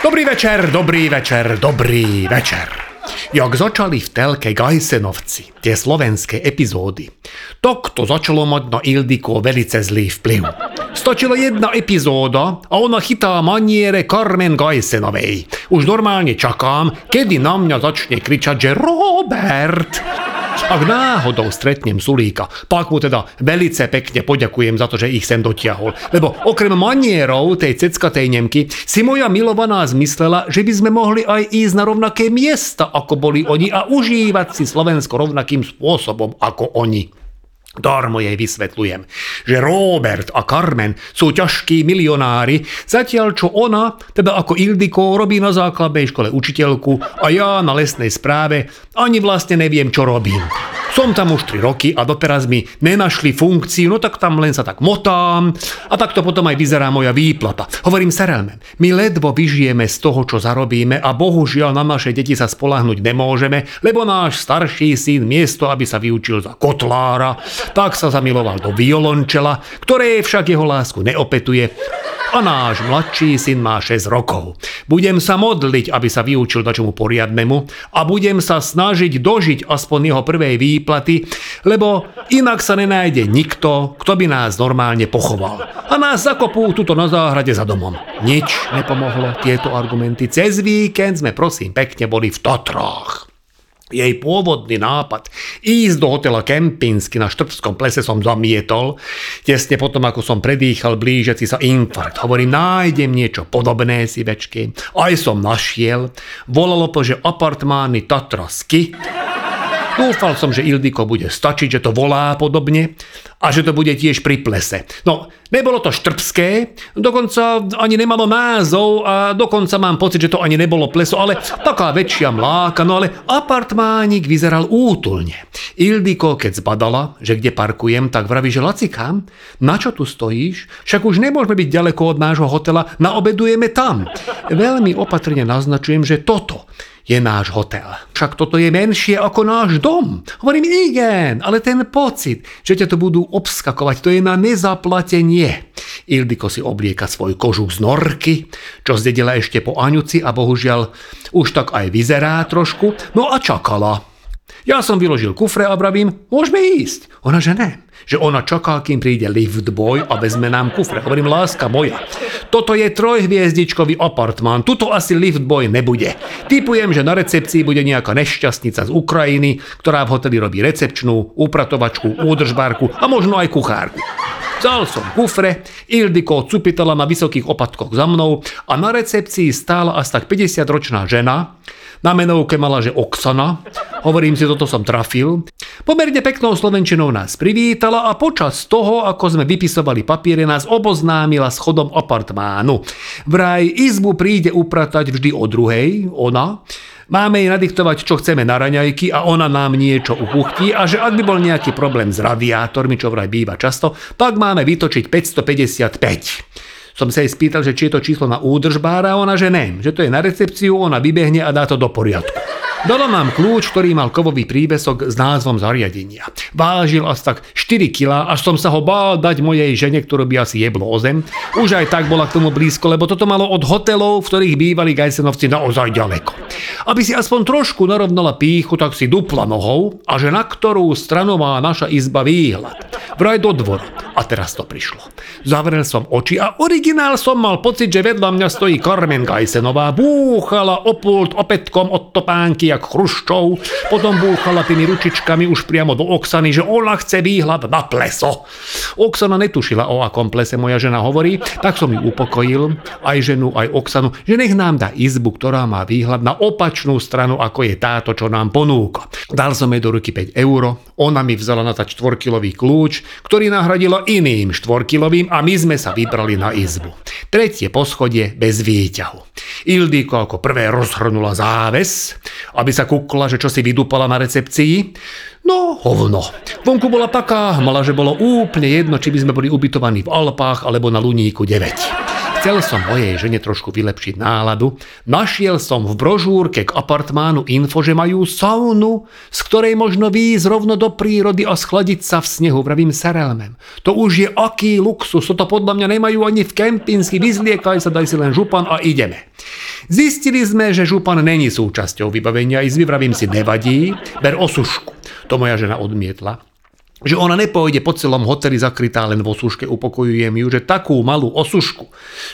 Dobrý večer, dobrý večer, dobrý večer. Jak začali v telke Gajsenovci, tie slovenské epizódy, tak to začalo mať na Ildiko velice zlý vplyv. Stačila jedna epizóda a ona chytá maniere Carmen Gajsenovej. Už normálne čakám, kedy na mňa začne kričať, že Robert, ak náhodou stretnem Sulíka, pak mu teda velice pekne poďakujem za to, že ich sem dotiahol. Lebo okrem manierov tej ceckatej Nemky si moja milovaná zmyslela, že by sme mohli aj ísť na rovnaké miesta, ako boli oni a užívať si Slovensko rovnakým spôsobom ako oni. Darmo jej vysvetľujem, že Robert a Carmen sú ťažkí milionári, zatiaľ čo ona, teda ako Ildiko, robí na základnej škole učiteľku a ja na lesnej správe ani vlastne neviem, čo robím. Som tam už 3 roky a doteraz mi nenašli funkciu, no tak tam len sa tak motám a takto potom aj vyzerá moja výplata. Hovorím Serelme, my ledvo vyžijeme z toho, čo zarobíme a bohužiaľ na naše deti sa spolahnuť nemôžeme, lebo náš starší syn miesto, aby sa vyučil za kotlára, tak sa zamiloval do violončela, ktoré však jeho lásku neopetuje a náš mladší syn má 6 rokov. Budem sa modliť, aby sa vyučil čomu poriadnemu a budem sa snažiť dožiť aspoň jeho prvej výplaty, lebo inak sa nenájde nikto, kto by nás normálne pochoval. A nás zakopú tuto na záhrade za domom. Nič nepomohlo tieto argumenty. Cez víkend sme prosím pekne boli v Tatrách. Jej pôvodný nápad ísť do hotela Kempinsky na Štrbskom plese som zamietol. Tesne potom, ako som predýchal blížiaci sa infarkt. Hovorím, nájdem niečo podobné si večky. Aj som našiel. Volalo to, že apartmány Tatrasky Dúfal som, že Ildiko bude stačiť, že to volá podobne a že to bude tiež pri plese. No, nebolo to štrbské, dokonca ani nemalo názov a dokonca mám pocit, že to ani nebolo pleso, ale taká väčšia mláka, no ale apartmánik vyzeral útulne. Ildiko, keď zbadala, že kde parkujem, tak vraví, že Lacikám, na čo tu stojíš? Však už nemôžeme byť ďaleko od nášho hotela, naobedujeme tam. Veľmi opatrne naznačujem, že toto je náš hotel. Však toto je menšie ako náš dom. Hovorím, igen, ale ten pocit, že ťa to budú obskakovať, to je na nezaplatenie. Ildiko si oblieka svoj kožuk z norky, čo zdedila ešte po Aňuci a bohužiaľ už tak aj vyzerá trošku, no a čakala. Ja som vyložil kufre a vravím, môžeme ísť. Ona, že ne. Že ona čaká, kým príde liftboy a vezme nám kufre. Hovorím, láska moja. Toto je trojhviezdičkový apartmán, tuto asi liftboy nebude. Typujem, že na recepcii bude nejaká nešťastnica z Ukrajiny, ktorá v hoteli robí recepčnú, upratovačku, údržbárku a možno aj kuchárku. Vzal som kufre, Ildiko cupitala na vysokých opatkoch za mnou a na recepcii stála asi tak 50-ročná žena, na menovke mala, že Oksana. Hovorím si, toto som trafil. Pomerne peknou slovenčinou nás privítala a počas toho, ako sme vypisovali papiere, nás oboznámila s chodom apartmánu. Vraj izbu príde upratať vždy o druhej, ona. Máme jej nadiktovať, čo chceme na raňajky a ona nám niečo upuchtí a že ak by bol nejaký problém s radiátormi, čo vraj býva často, tak máme vytočiť 555 som sa jej spýtal, že či je to číslo na údržbára a ona, že ne, že to je na recepciu, ona vybehne a dá to do poriadku. Dala nám kľúč, ktorý mal kovový príbesok s názvom zariadenia. Vážil asi tak 4 kg, až som sa ho bál dať mojej žene, ktorú by asi jeblo o zem. Už aj tak bola k tomu blízko, lebo toto malo od hotelov, v ktorých bývali Gajsenovci naozaj ďaleko. Aby si aspoň trošku narovnala píchu, tak si dupla nohou a že na ktorú stranu má naša izba výhľad. Vraj do dvora. A teraz to prišlo. Zavrel som oči a originál som mal pocit, že vedľa mňa stojí Carmen Gajsenová. Búchala o pult opätkom od topánky jak Chruščov. Potom búchala tými ručičkami už priamo do Oksany, že ona chce výhľad na pleso. Oksana netušila, o akom plese moja žena hovorí, tak som ju upokojil, aj ženu, aj Oksanu, že nech nám dá izbu, ktorá má výhľad na opačnú stranu, ako je táto, čo nám ponúka. Dal som jej do ruky 5 eur, ona mi vzala na 4-kilový kľúč, ktorý nahradila iným štvorkilovým a my sme sa vybrali na izbu. Tretie poschodie bez výťahu. Ildiko ako prvé rozhrnula záves, aby sa kukla, že čo si vydúpala na recepcii. No, hovno. Vonku bola taká hmala, že bolo úplne jedno, či by sme boli ubytovaní v Alpách alebo na Luníku 9. Chcel som mojej žene trošku vylepšiť náladu. Našiel som v brožúrke k apartmánu info, že majú saunu, z ktorej možno výjsť rovno do prírody a schladiť sa v snehu, vravím Serelmem. To už je aký luxus, to podľa mňa nemajú ani v Kempinsky, vyzliekaj sa, daj si len župan a ideme. Zistili sme, že župan není súčasťou vybavenia, i vyvravím si nevadí, ber osušku. To moja žena odmietla že ona nepôjde po celom hoteli zakrytá len vo suške, upokojujem ju, že takú malú osušku,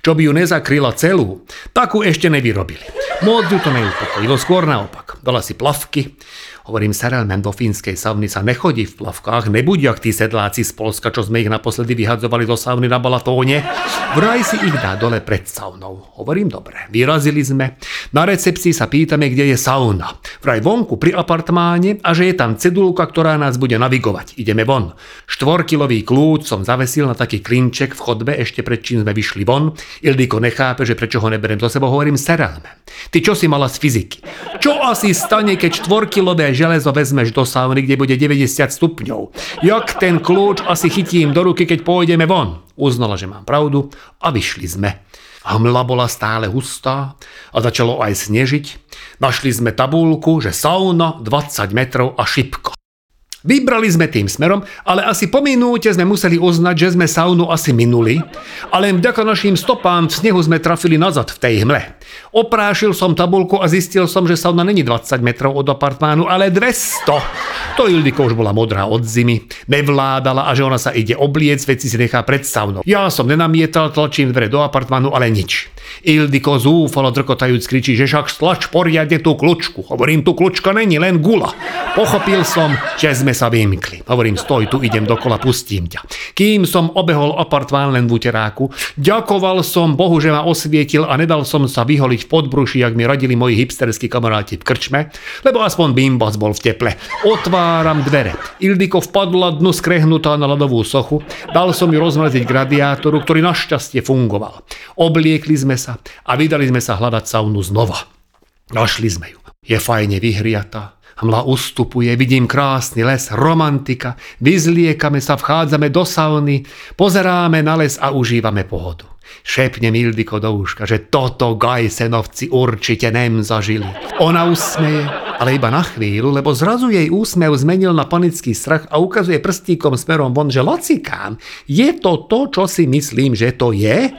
čo by ju nezakryla celú, takú ešte nevyrobili. Moc ju to neupokojilo, skôr naopak. Dala si plavky, Hovorím, Serelmen do fínskej sauny sa nechodí v plavkách, nebuď jak tí sedláci z Polska, čo sme ich naposledy vyhadzovali do sauny na Balatóne. Vraj si ich dá dole pred saunou. Hovorím, dobre, vyrazili sme. Na recepcii sa pýtame, kde je sauna. Vraj vonku pri apartmáne a že je tam cedulka, ktorá nás bude navigovať. Ideme von. Štvorkilový kľúč som zavesil na taký klinček v chodbe ešte predčím sme vyšli von. Ildiko nechápe, že prečo ho neberiem do sebou. Hovorím, Serelmen, ty čo si mala z fyziky? Čo asi stane, keď štvorkilové železo vezmeš do sauny, kde bude 90 stupňov. Jak ten kľúč asi chytím do ruky, keď pôjdeme von. Uznala, že mám pravdu a vyšli sme. Hmla bola stále hustá a začalo aj snežiť. Našli sme tabulku, že sauna 20 metrov a šipko. Vybrali sme tým smerom, ale asi po minúte sme museli uznať, že sme saunu asi minuli, ale vďaka našim stopám v snehu sme trafili nazad v tej hmle. Oprášil som tabulku a zistil som, že sauna není 20 metrov od apartmánu, ale 200. To Ildiko už bola modrá od zimy, nevládala a že ona sa ide obliec, veci si nechá pred saunou. Ja som nenamietal, tlačím dvere do apartmánu, ale nič. Ildiko zúfalo drkotajúc kričí, že však stlač poriadne tú kľúčku. Hovorím, tu kľúčka není, len gula. Pochopil som, že sme sa vymkli. Hovorím, stoj tu, idem dokola, pustím ťa. Kým som obehol apartmán len v uteráku, ďakoval som Bohu, že ma osvietil a nedal som sa vyholiť v podbruši, jak mi radili moji hipsterskí kamaráti v krčme, lebo aspoň bimbas bol v teple. Otváram dvere. Ildiko vpadla dnu skrehnutá na ľadovú sochu, dal som ju rozmraziť k ktorý našťastie fungoval. Obliekli sme sa a vydali sme sa hľadať saunu znova. Našli sme ju. Je fajne vyhriatá, Hmla ustupuje, vidím krásny les, romantika, vyzliekame sa, vchádzame do sauny, pozeráme na les a užívame pohodu. Šepne Mildiko do úška, že toto Gajsenovci určite nem zažili. Ona usmeje, ale iba na chvíľu, lebo zrazu jej úsmev zmenil na panický strach a ukazuje prstíkom smerom von, že lacikám, je to to, čo si myslím, že to je?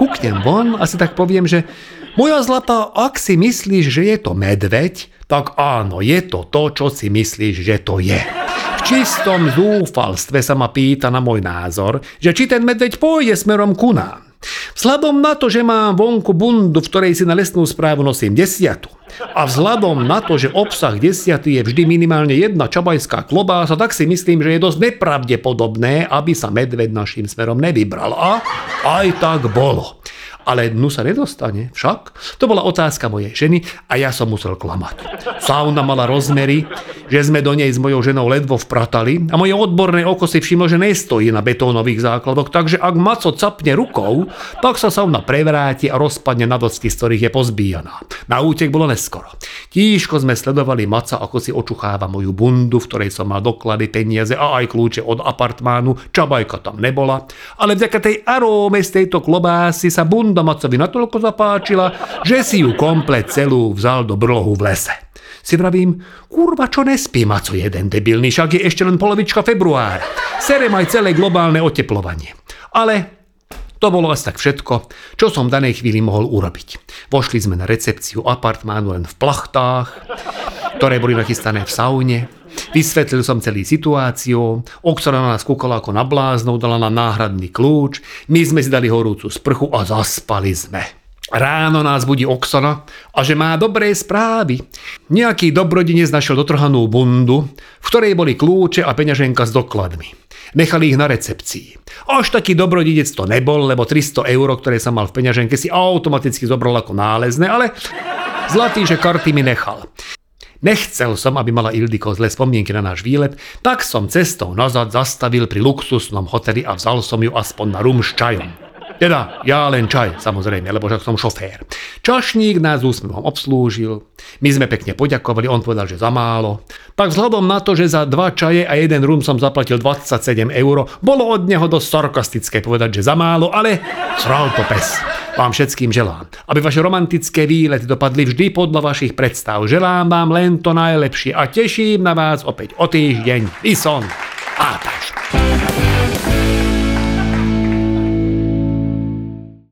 Kúknem von a si tak poviem, že moja zlatá, ak si myslíš, že je to medveď, tak áno, je to to, čo si myslíš, že to je. V čistom zúfalstve sa ma pýta na môj názor, že či ten medveď pôjde smerom ku nám. Vzhľadom na to, že mám vonku bundu, v ktorej si na lesnú správu nosím desiatu, a vzhľadom na to, že obsah desiaty je vždy minimálne jedna čabajská klobása, tak si myslím, že je dosť nepravdepodobné, aby sa medveď našim smerom nevybral. A aj tak bolo ale dnu sa nedostane. Však to bola otázka mojej ženy a ja som musel klamať. Sauna mala rozmery, že sme do nej s mojou ženou ledvo vpratali a moje odborné oko si všimlo, že nestojí na betónových základoch, takže ak maco capne rukou, tak sa sauna prevráti a rozpadne na docky, z ktorých je pozbíjaná. Na útek bolo neskoro. Tížko sme sledovali maca, ako si očucháva moju bundu, v ktorej som mal doklady, peniaze a aj kľúče od apartmánu. Čabajka tam nebola, ale vďaka tej aróme z tejto klobásy sa bunda Honda Macovi natoľko zapáčila, že si ju komplet celú vzal do brlohu v lese. Si vravím, kurva, čo nespí Maco jeden debilný, však je ešte len polovička februára. Serem aj celé globálne oteplovanie. Ale to bolo asi tak všetko, čo som v danej chvíli mohol urobiť. Vošli sme na recepciu apartmánu len v plachtách, ktoré boli nachystané v saune. Vysvetlil som celý situáciu, Oksana nás kúkala ako na bláznov, dala nám náhradný kľúč, my sme si dali horúcu sprchu a zaspali sme. Ráno nás budí Oksana a že má dobré správy. Nejaký dobrodinec našiel dotrhanú bundu, v ktorej boli kľúče a peňaženka s dokladmi. Nechali ich na recepcii. Až taký dobrodinec to nebol, lebo 300 eur, ktoré sa mal v peňaženke, si automaticky zobral ako nálezne, ale zlatý, že karty mi nechal. Nechcel som, aby mala Ildiko zlé spomienky na náš výlet, tak som cestou nazad zastavil pri luxusnom hoteli a vzal som ju aspoň na rum s čajom. Teda, ja len čaj, samozrejme, lebo však som šofér. Čašník nás úsmevom obslúžil, my sme pekne poďakovali, on povedal, že za málo. Tak vzhľadom na to, že za dva čaje a jeden rum som zaplatil 27 eur, bolo od neho dosť sarkastické povedať, že za málo, ale sral to pes. Vám všetkým želám, aby vaše romantické výlety dopadli vždy podľa vašich predstav. Želám vám len to najlepšie a teším na vás opäť o týždeň. Ison. Átaš.